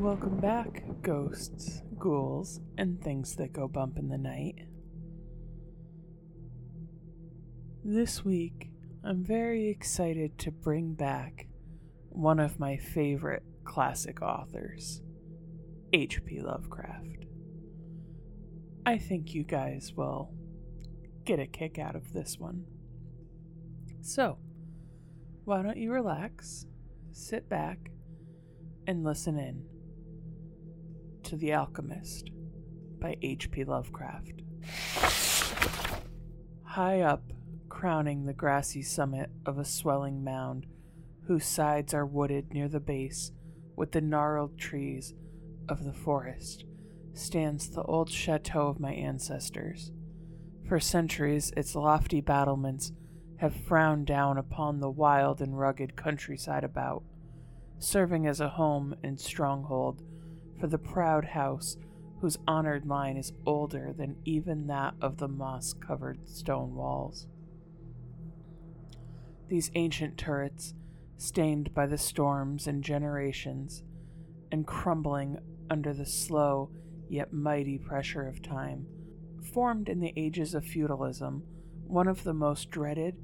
Welcome back, ghosts, ghouls, and things that go bump in the night. This week, I'm very excited to bring back one of my favorite classic authors, H.P. Lovecraft. I think you guys will get a kick out of this one. So, why don't you relax, sit back, and listen in to The Alchemist by H.P. Lovecraft. High up, crowning the grassy summit of a swelling mound, whose sides are wooded near the base with the gnarled trees of the forest, stands the old chateau of my ancestors. For centuries, its lofty battlements have frowned down upon the wild and rugged countryside about, serving as a home and stronghold for the proud house whose honored line is older than even that of the moss covered stone walls. These ancient turrets, stained by the storms and generations, and crumbling under the slow yet mighty pressure of time, formed in the ages of feudalism one of the most dreaded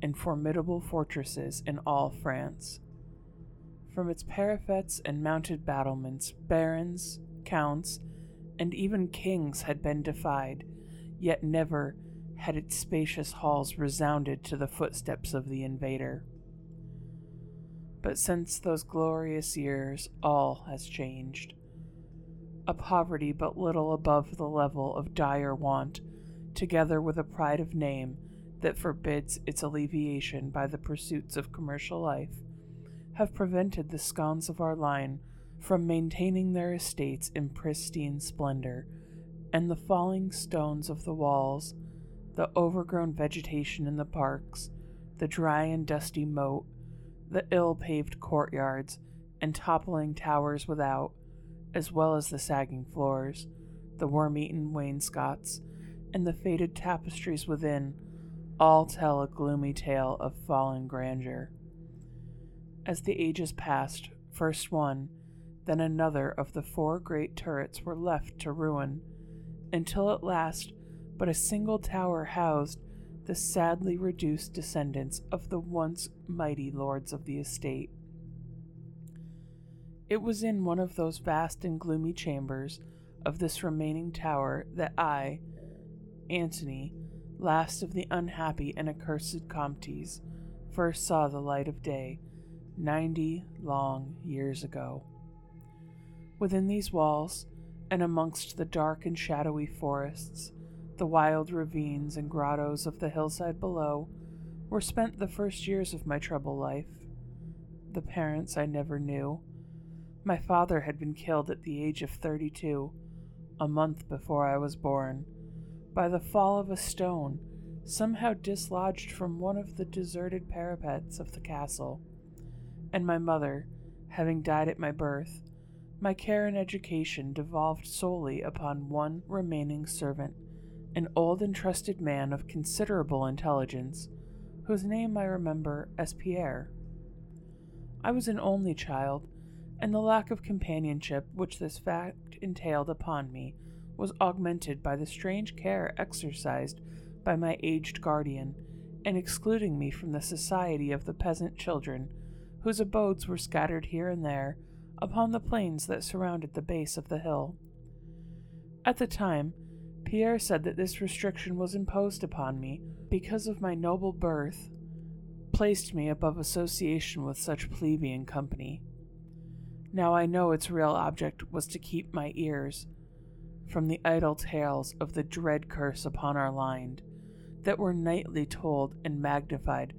and formidable fortresses in all France. From its parapets and mounted battlements, barons, counts, and even kings had been defied, yet never had its spacious halls resounded to the footsteps of the invader. But since those glorious years, all has changed. A poverty but little above the level of dire want, together with a pride of name that forbids its alleviation by the pursuits of commercial life, have prevented the scones of our line from maintaining their estates in pristine splendor, and the falling stones of the walls, the overgrown vegetation in the parks, the dry and dusty moat, the ill paved courtyards, and toppling towers without, as well as the sagging floors, the worm eaten wainscots, and the faded tapestries within, all tell a gloomy tale of fallen grandeur. As the ages passed, first one, then another of the four great turrets were left to ruin, until at last but a single tower housed the sadly reduced descendants of the once mighty lords of the estate. It was in one of those vast and gloomy chambers of this remaining tower that I, Antony, last of the unhappy and accursed Comtes, first saw the light of day ninety long years ago. Within these walls, and amongst the dark and shadowy forests, the wild ravines and grottos of the hillside below, were spent the first years of my troubled life. The parents I never knew. My father had been killed at the age of thirty two, a month before I was born, by the fall of a stone somehow dislodged from one of the deserted parapets of the castle and my mother, having died at my birth, my care and education devolved solely upon one remaining servant, an old and trusted man of considerable intelligence, whose name I remember as Pierre. I was an only child, and the lack of companionship which this fact entailed upon me was augmented by the strange care exercised by my aged guardian in excluding me from the society of the peasant children whose abodes were scattered here and there upon the plains that surrounded the base of the hill. At the time, Pierre said that this restriction was imposed upon me because of my noble birth, placed me above association with such plebeian company. Now I know its real object was to keep my ears from the idle tales of the dread curse upon our line that were nightly told and magnified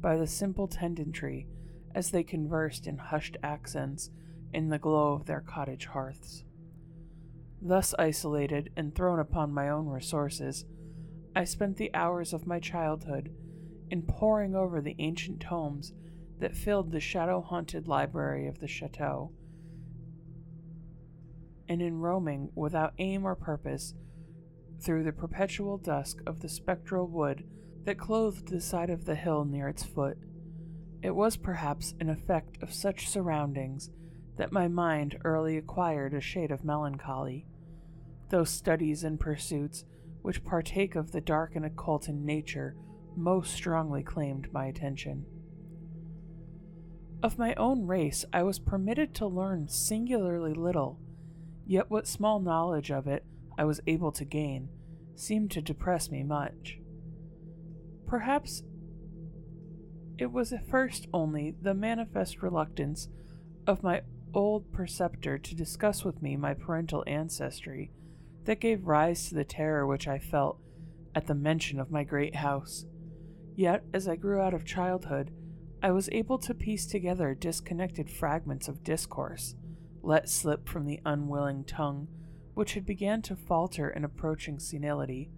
by the simple tenantry as they conversed in hushed accents in the glow of their cottage hearths. Thus isolated and thrown upon my own resources, I spent the hours of my childhood in poring over the ancient tomes that filled the shadow haunted library of the chateau, and in roaming without aim or purpose through the perpetual dusk of the spectral wood that clothed the side of the hill near its foot. It was perhaps an effect of such surroundings that my mind early acquired a shade of melancholy. Those studies and pursuits which partake of the dark and occult in nature most strongly claimed my attention. Of my own race, I was permitted to learn singularly little, yet what small knowledge of it I was able to gain seemed to depress me much. Perhaps it was at first only the manifest reluctance of my old preceptor to discuss with me my parental ancestry that gave rise to the terror which I felt at the mention of my great house. Yet, as I grew out of childhood, I was able to piece together disconnected fragments of discourse, let slip from the unwilling tongue, which had began to falter in approaching senility,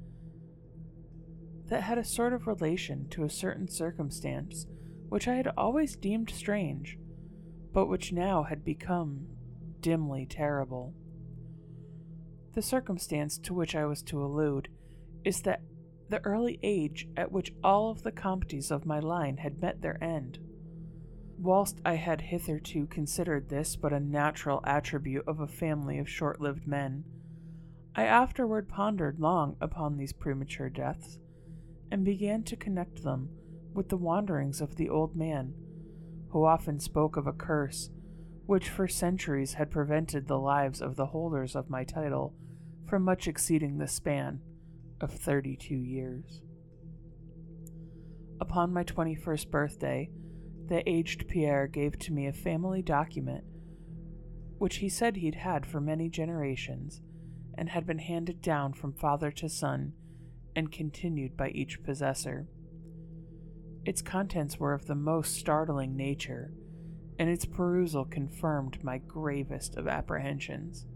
that had a sort of relation to a certain circumstance which I had always deemed strange, but which now had become dimly terrible. The circumstance to which I was to allude is that the early age at which all of the Comtes of my line had met their end. Whilst I had hitherto considered this but a natural attribute of a family of short lived men, I afterward pondered long upon these premature deaths, and began to connect them with the wanderings of the old man, who often spoke of a curse which for centuries had prevented the lives of the holders of my title from much exceeding the span of 32 years. Upon my 21st birthday, the aged Pierre gave to me a family document which he said he'd had for many generations and had been handed down from father to son and continued by each possessor. Its contents were of the most startling nature, and its perusal confirmed my gravest of apprehensions.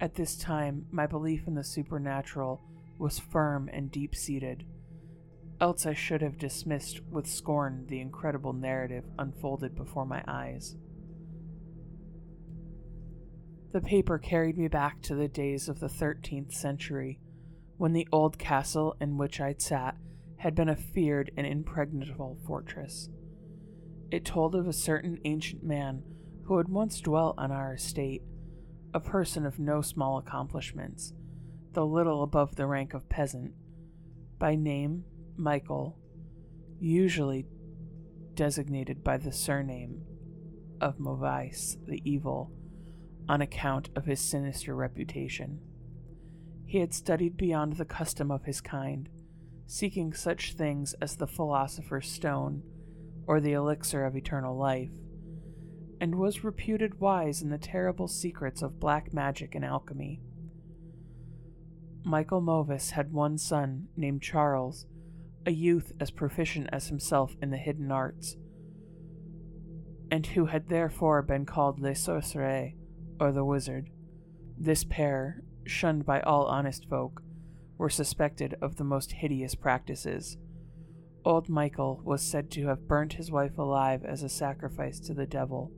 At this time, my belief in the supernatural was firm and deep seated, else I should have dismissed with scorn the incredible narrative unfolded before my eyes. The paper carried me back to the days of the 13th century, when the old castle in which I'd sat had been a feared and impregnable fortress. It told of a certain ancient man who had once dwelt on our estate, a person of no small accomplishments, though little above the rank of peasant, by name Michael, usually designated by the surname of Mauvais the Evil on account of his sinister reputation. He had studied beyond the custom of his kind, seeking such things as the philosopher's stone or the elixir of eternal life, and was reputed wise in the terrible secrets of black magic and alchemy. Michael Mauvais had one son named Charles, a youth as proficient as himself in the hidden arts, and who had therefore been called Le Sorcier, or the Wizard. This pair, shunned by all honest folk, were suspected of the most hideous practices. Old Michael was said to have burnt his wife alive as a sacrifice to the devil,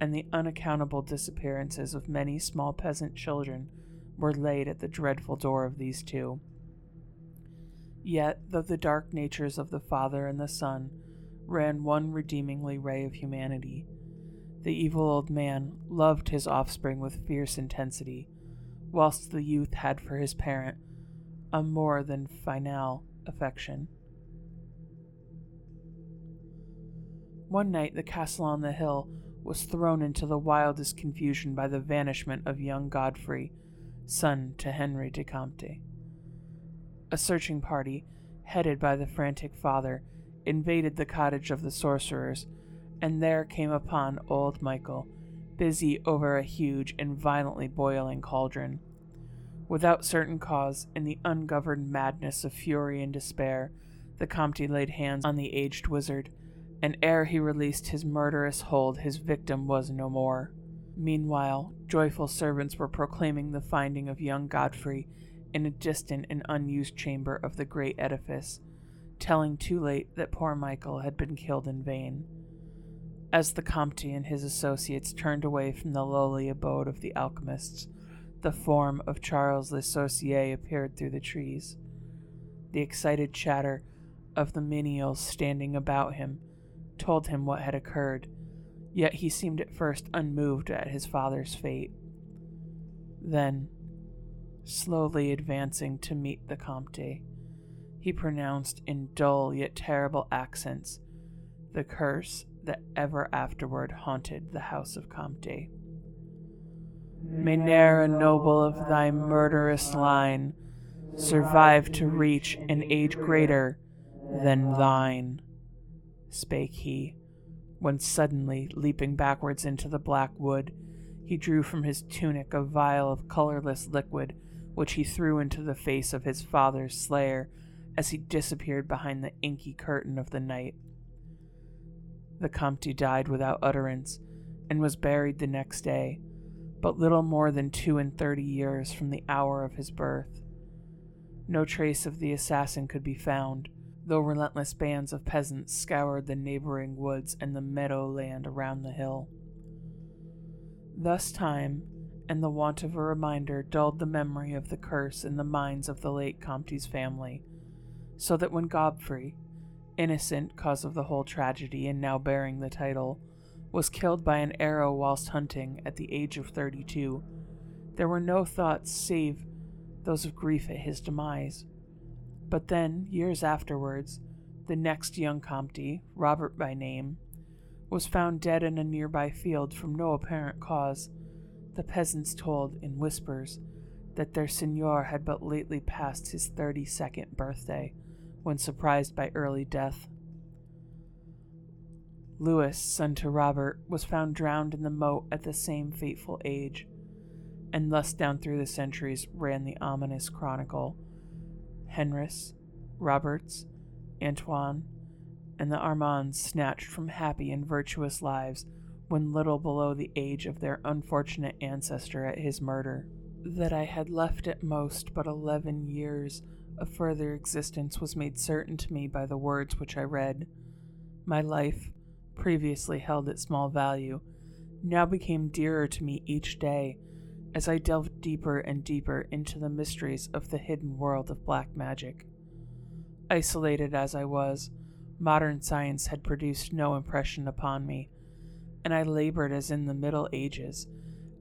and the unaccountable disappearances of many small peasant children were laid at the dreadful door of these two. Yet, though the dark natures of the Father and the Son ran one redeemingly ray of humanity, the evil old man loved his offspring with fierce intensity, whilst the youth had for his parent a more than final affection. One night, the castle on the hill was thrown into the wildest confusion by the vanishment of young Godfrey son to Henry de Comte. A searching party, headed by the frantic father, invaded the cottage of the sorcerers, and there came upon old Michael, busy over a huge and violently boiling cauldron. Without certain cause, in the ungoverned madness of fury and despair, the Comte laid hands on the aged wizard, and ere he released his murderous hold, his victim was no more. Meanwhile, joyful servants were proclaiming the finding of young Godfrey in a distant and unused chamber of the great edifice, telling too late that poor Michael had been killed in vain. As the Comte and his associates turned away from the lowly abode of the alchemists, the form of Charles Le Sorcier appeared through the trees. The excited chatter of the menials standing about him told him what had occurred, Yet he seemed at first unmoved at his father's fate. Then, slowly advancing to meet the Comte, he pronounced in dull yet terrible accents the curse that ever afterward haunted the house of Comte. May ne'er a noble of thy murderous line survive to reach an age greater than thine, spake he, when suddenly, leaping backwards into the black wood, he drew from his tunic a vial of colorless liquid, which he threw into the face of his father's slayer as he disappeared behind the inky curtain of the night. The Comte died without utterance, and was buried the next day, but little more than two and thirty years from the hour of his birth. No trace of the assassin could be found, though relentless bands of peasants scoured the neighboring woods and the meadow land around the hill. Thus time and the want of a reminder dulled the memory of the curse in the minds of the late Comte's family, so that when Godfrey, innocent cause of the whole tragedy and now bearing the title, was killed by an arrow whilst hunting at the age of thirty two, there were no thoughts save those of grief at his demise. But then, years afterwards, the next young Comte, Robert by name, was found dead in a nearby field from no apparent cause. The peasants told, in whispers, that their seigneur had but lately passed his thirty second birthday when surprised by early death. Louis, son to Robert, was found drowned in the moat at the same fateful age, and thus down through the centuries ran the ominous chronicle. Henris, Roberts, Antoine, and the Armands snatched from happy and virtuous lives when little below the age of their unfortunate ancestor at his murder. That I had left at most but eleven years of further existence was made certain to me by the words which I read. My life, previously held at small value, now became dearer to me each day as I delved deeper and deeper into the mysteries of the hidden world of black magic. Isolated as I was, modern science had produced no impression upon me, and I labored as in the Middle Ages,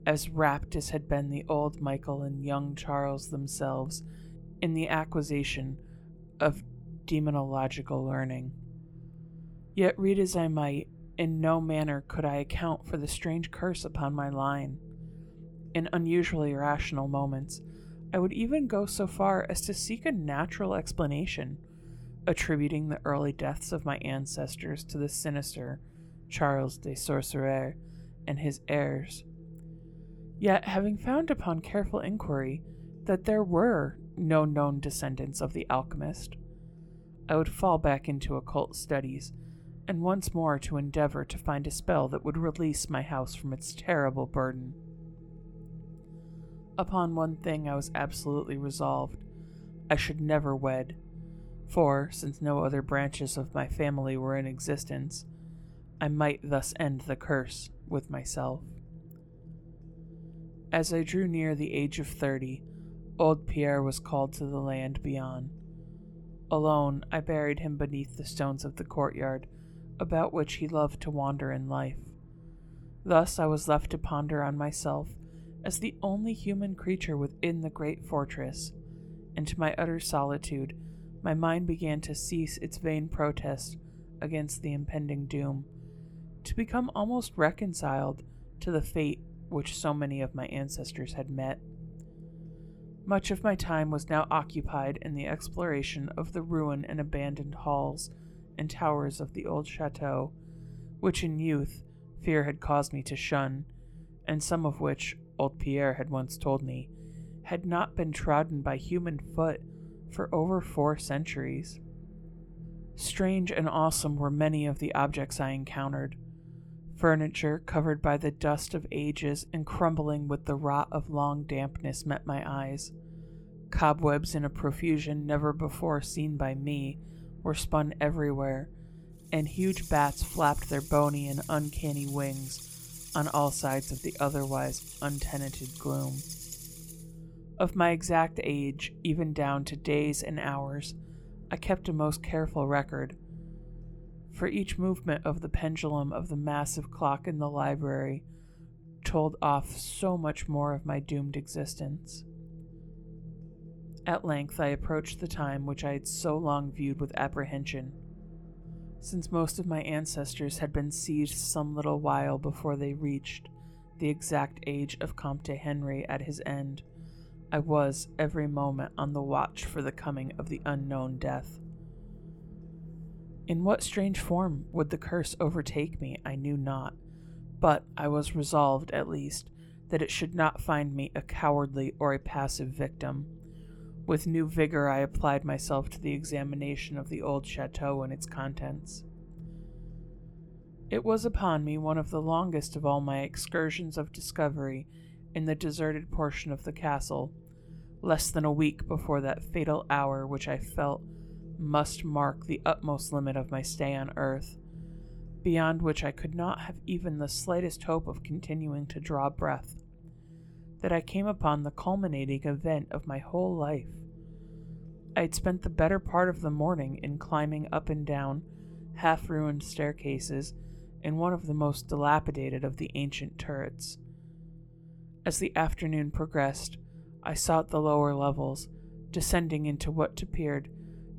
as rapt as had been the old Michael and young Charles themselves in the acquisition of demonological learning. Yet, read as I might, in no manner could I account for the strange curse upon my line. In unusually rational moments, I would even go so far as to seek a natural explanation, attributing the early deaths of my ancestors to the sinister Charles de Sorcier and his heirs. Yet, having found upon careful inquiry that there were no known descendants of the alchemist, I would fall back into occult studies and once more to endeavor to find a spell that would release my house from its terrible burden. Upon one thing I was absolutely resolved I should never wed, for, since no other branches of my family were in existence, I might thus end the curse with myself. As I drew near the age of thirty, Old Pierre was called to the land beyond. Alone, I buried him beneath the stones of the courtyard, about which he loved to wander in life. Thus I was left to ponder on myself as the only human creature within the great fortress, and to my utter solitude, my mind began to cease its vain protest against the impending doom, to become almost reconciled to the fate which so many of my ancestors had met. Much of my time was now occupied in the exploration of the ruin and abandoned halls and towers of the old chateau, which in youth fear had caused me to shun, and some of which, old Pierre had once told me, had not been trodden by human foot for over four centuries. Strange and awesome were many of the objects I encountered. Furniture covered by the dust of ages and crumbling with the rot of long dampness met my eyes. Cobwebs in a profusion never before seen by me were spun everywhere, and huge bats flapped their bony and uncanny wings on all sides of the otherwise untenanted gloom. Of my exact age, even down to days and hours, I kept a most careful record for each movement of the pendulum of the massive clock in the library told off so much more of my doomed existence. At length, I approached the time which I had so long viewed with apprehension. Since most of my ancestors had been seized some little while before they reached the exact age of Comte Henry at his end, I was every moment on the watch for the coming of the unknown death. In what strange form would the curse overtake me, I knew not, but I was resolved, at least, that it should not find me a cowardly or a passive victim. With new vigor, I applied myself to the examination of the old chateau and its contents. It was upon me one of the longest of all my excursions of discovery in the deserted portion of the castle, less than a week before that fatal hour which I felt must mark the utmost limit of my stay on earth, beyond which I could not have even the slightest hope of continuing to draw breath, that I came upon the culminating event of my whole life. I had spent the better part of the morning in climbing up and down half ruined staircases in one of the most dilapidated of the ancient turrets. As the afternoon progressed, I sought the lower levels, descending into what appeared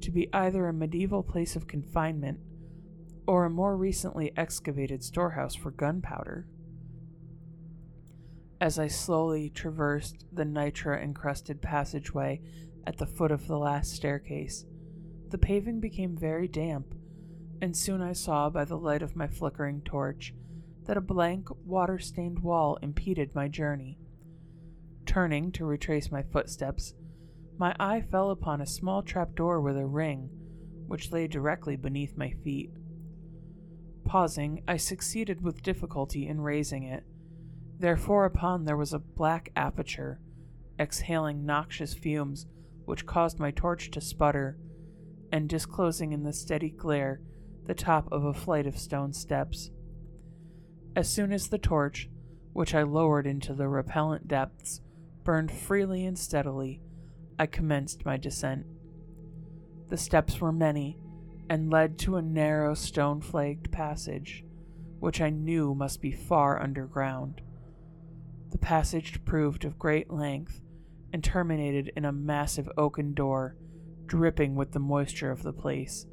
to be either a medieval place of confinement or a more recently excavated storehouse for gunpowder. As I slowly traversed the nitre encrusted passageway at the foot of the last staircase, the paving became very damp, and soon I saw by the light of my flickering torch that a blank, water stained wall impeded my journey. Turning to retrace my footsteps, my eye fell upon a small trapdoor with a ring, which lay directly beneath my feet. Pausing, I succeeded with difficulty in raising it. Therefore, upon there was a black aperture, exhaling noxious fumes, which caused my torch to sputter, and disclosing in the steady glare the top of a flight of stone steps. As soon as the torch, which I lowered into the repellent depths, burned freely and steadily, I commenced my descent. The steps were many, and led to a narrow stone flagged passage, which I knew must be far underground. The passage proved of great length, and terminated in a massive oaken door, dripping with the moisture of the place,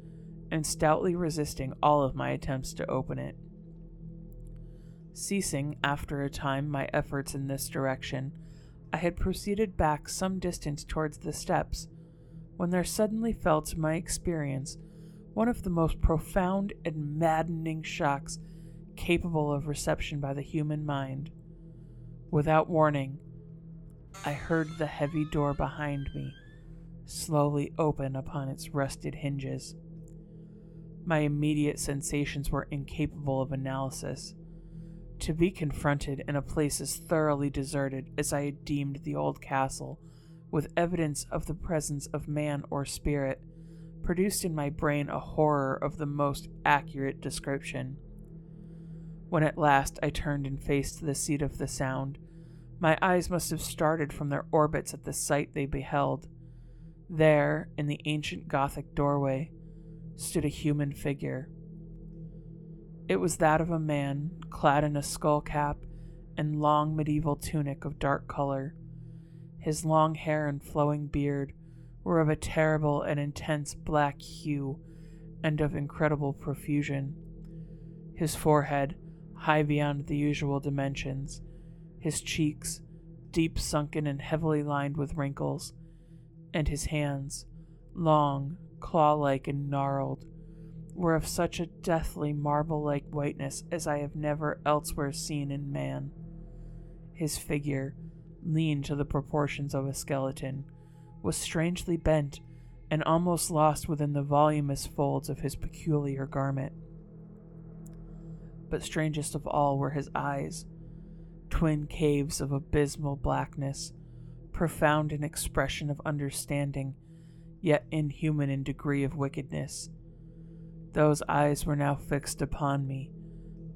and stoutly resisting all of my attempts to open it. Ceasing after a time my efforts in this direction, I had proceeded back some distance towards the steps when there suddenly fell to my experience one of the most profound and maddening shocks capable of reception by the human mind. Without warning, I heard the heavy door behind me slowly open upon its rusted hinges. My immediate sensations were incapable of analysis to be confronted in a place as thoroughly deserted as I had deemed the old castle, with evidence of the presence of man or spirit, produced in my brain a horror of the most accurate description. When at last I turned and faced the seat of the sound, my eyes must have started from their orbits at the sight they beheld. There, in the ancient Gothic doorway, stood a human figure it was that of a man clad in a skull cap and long medieval tunic of dark color. His long hair and flowing beard were of a terrible and intense black hue and of incredible profusion. His forehead, high beyond the usual dimensions, his cheeks, deep sunken and heavily lined with wrinkles, and his hands, long, claw like, and gnarled, were of such a deathly marble like whiteness as I have never elsewhere seen in man. His figure, lean to the proportions of a skeleton, was strangely bent and almost lost within the voluminous folds of his peculiar garment. But strangest of all were his eyes, twin caves of abysmal blackness, profound in expression of understanding, yet inhuman in degree of wickedness those eyes were now fixed upon me,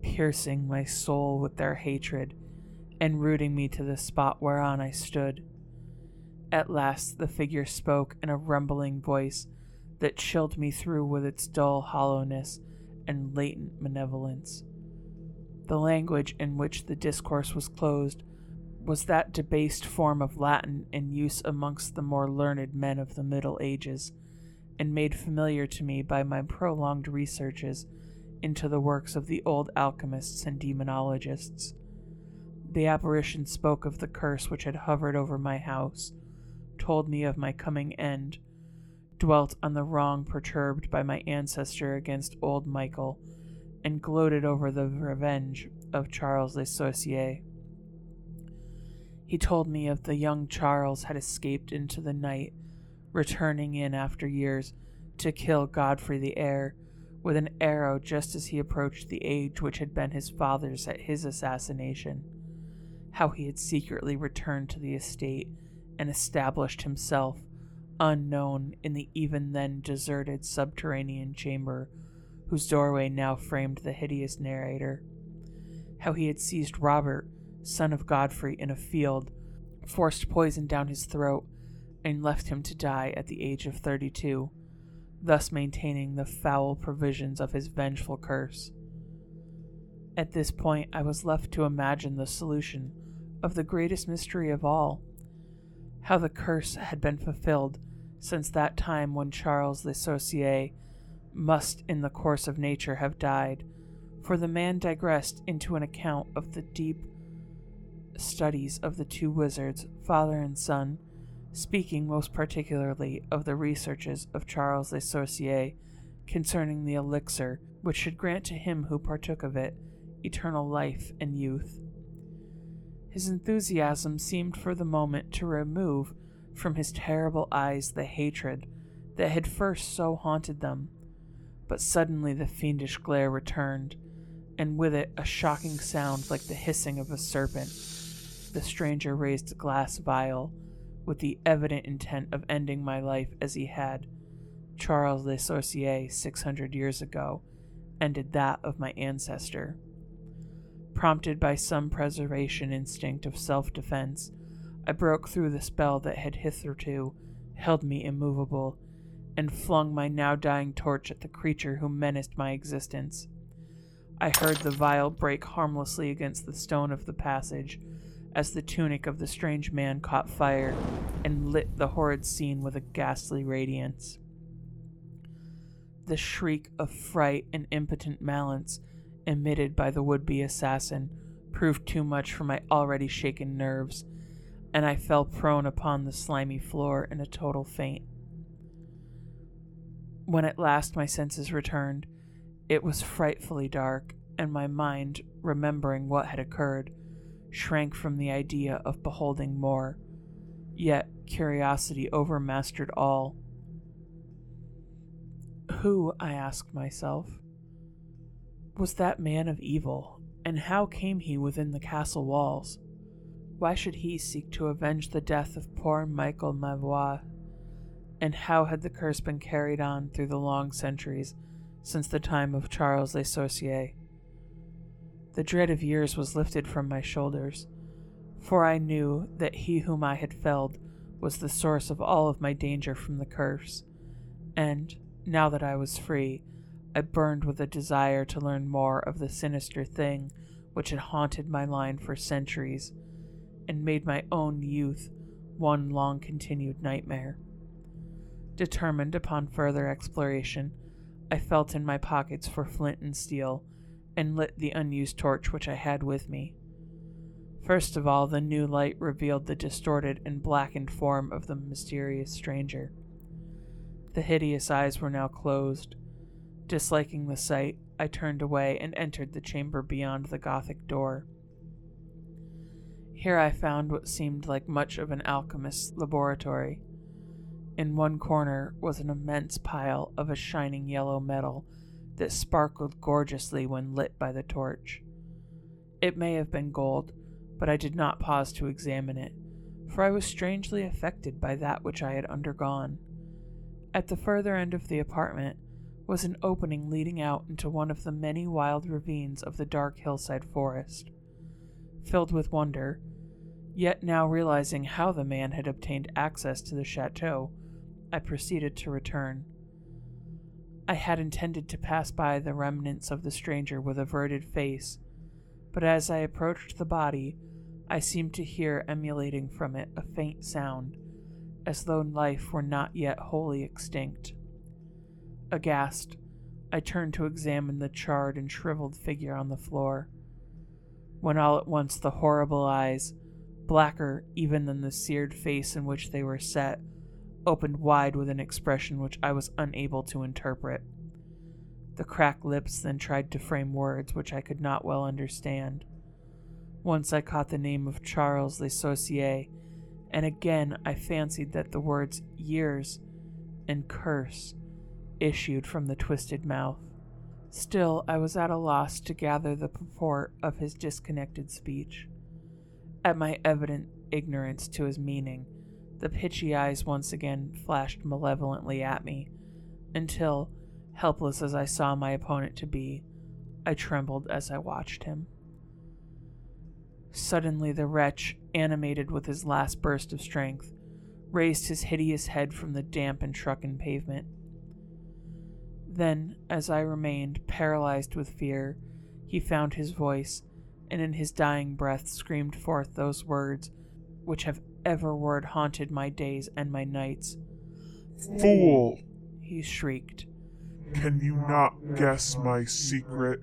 piercing my soul with their hatred, and rooting me to the spot whereon I stood. At last the figure spoke in a rumbling voice that chilled me through with its dull hollowness and latent malevolence. The language in which the discourse was closed was that debased form of Latin in use amongst the more learned men of the Middle Ages, and made familiar to me by my prolonged researches into the works of the old alchemists and demonologists. The apparition spoke of the curse which had hovered over my house, told me of my coming end, dwelt on the wrong perturbed by my ancestor against old Michael, and gloated over the revenge of Charles Le Sorcier. He told me of the young Charles had escaped into the night, returning in after years to kill Godfrey the heir with an arrow just as he approached the age which had been his father's at his assassination. How he had secretly returned to the estate and established himself, unknown, in the even then deserted subterranean chamber whose doorway now framed the hideous narrator. How he had seized Robert son of Godfrey, in a field, forced poison down his throat, and left him to die at the age of thirty two, thus maintaining the foul provisions of his vengeful curse. At this point, I was left to imagine the solution of the greatest mystery of all how the curse had been fulfilled since that time when Charles Le Sorcier must, in the course of nature, have died, for the man digressed into an account of the deep studies of the two wizards, father and son, speaking most particularly of the researches of Charles Le Sorcier concerning the elixir which should grant to him who partook of it eternal life and youth. His enthusiasm seemed for the moment to remove from his terrible eyes the hatred that had first so haunted them, but suddenly the fiendish glare returned, and with it a shocking sound like the hissing of a serpent the stranger raised a glass vial with the evident intent of ending my life as he had, Charles Le Sorcier, 600 years ago, ended that of my ancestor. Prompted by some preservation instinct of self defense, I broke through the spell that had hitherto held me immovable, and flung my now dying torch at the creature who menaced my existence. I heard the vial break harmlessly against the stone of the passage, as the tunic of the strange man caught fire and lit the horrid scene with a ghastly radiance. The shriek of fright and impotent malice emitted by the would be assassin proved too much for my already shaken nerves, and I fell prone upon the slimy floor in a total faint. When at last my senses returned, it was frightfully dark, and my mind, remembering what had occurred, shrank from the idea of beholding more, yet curiosity overmastered all. Who, I asked myself, was that man of evil, and how came he within the castle walls? Why should he seek to avenge the death of poor Michael Mauvais? And how had the curse been carried on through the long centuries since the time of Charles Le Sorcier? The dread of years was lifted from my shoulders, for I knew that he whom I had felled was the source of all of my danger from the curse, and, now that I was free, I burned with a desire to learn more of the sinister thing which had haunted my line for centuries, and made my own youth one long continued nightmare. Determined upon further exploration, I felt in my pockets for flint and steel and lit the unused torch which I had with me. First of all, the new light revealed the distorted and blackened form of the mysterious stranger. The hideous eyes were now closed. Disliking the sight, I turned away and entered the chamber beyond the Gothic door. Here I found what seemed like much of an alchemist's laboratory. In one corner was an immense pile of a shining yellow metal that sparkled gorgeously when lit by the torch. It may have been gold, but I did not pause to examine it, for I was strangely affected by that which I had undergone. At the further end of the apartment was an opening leading out into one of the many wild ravines of the dark hillside forest. Filled with wonder, yet now realizing how the man had obtained access to the chateau, I proceeded to return. I had intended to pass by the remnants of the stranger with averted face, but as I approached the body, I seemed to hear emulating from it a faint sound, as though life were not yet wholly extinct. Aghast, I turned to examine the charred and shriveled figure on the floor, when all at once the horrible eyes, blacker even than the seared face in which they were set, opened wide with an expression which I was unable to interpret. The cracked lips then tried to frame words which I could not well understand. Once I caught the name of Charles Le Sorcier, and again I fancied that the words years and curse issued from the twisted mouth. Still, I was at a loss to gather the purport of his disconnected speech. At my evident ignorance to his meaning, the pitchy eyes once again flashed malevolently at me, until, helpless as I saw my opponent to be, I trembled as I watched him. Suddenly, the wretch, animated with his last burst of strength, raised his hideous head from the damp and shrunken pavement. Then, as I remained paralyzed with fear, he found his voice, and in his dying breath screamed forth those words which have everward haunted my days and my nights. Fool! He shrieked. Can you not guess my secret?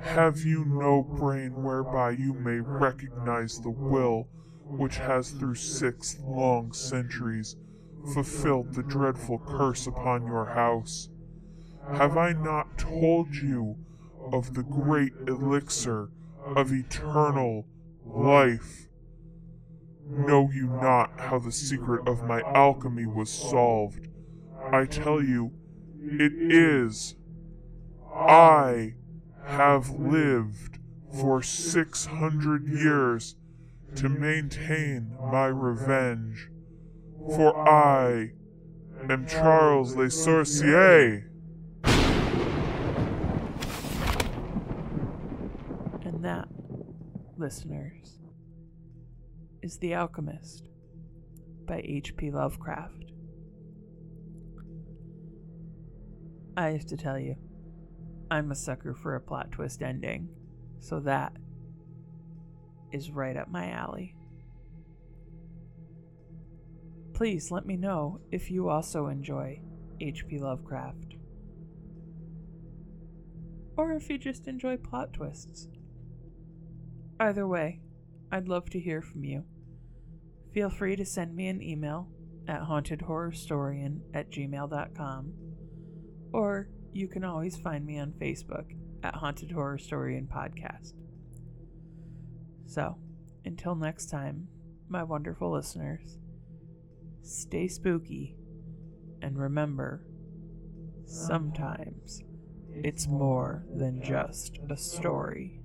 Have you no brain whereby you may recognize the will which has through six long centuries fulfilled the dreadful curse upon your house? Have I not told you of the great elixir of eternal life? Know you not how the secret of my alchemy was solved? I tell you, it is. I have lived for six hundred years to maintain my revenge, for I am Charles Le Sorcier. And that, listeners, is The Alchemist by H.P. Lovecraft. I have to tell you, I'm a sucker for a plot twist ending, so that is right up my alley. Please let me know if you also enjoy H.P. Lovecraft. Or if you just enjoy plot twists. Either way, I'd love to hear from you feel free to send me an email at hauntedhorrorstorian at gmail.com, or you can always find me on Facebook at Haunted Horror Storian Podcast. So, until next time, my wonderful listeners, stay spooky and remember, sometimes it's more than just a story.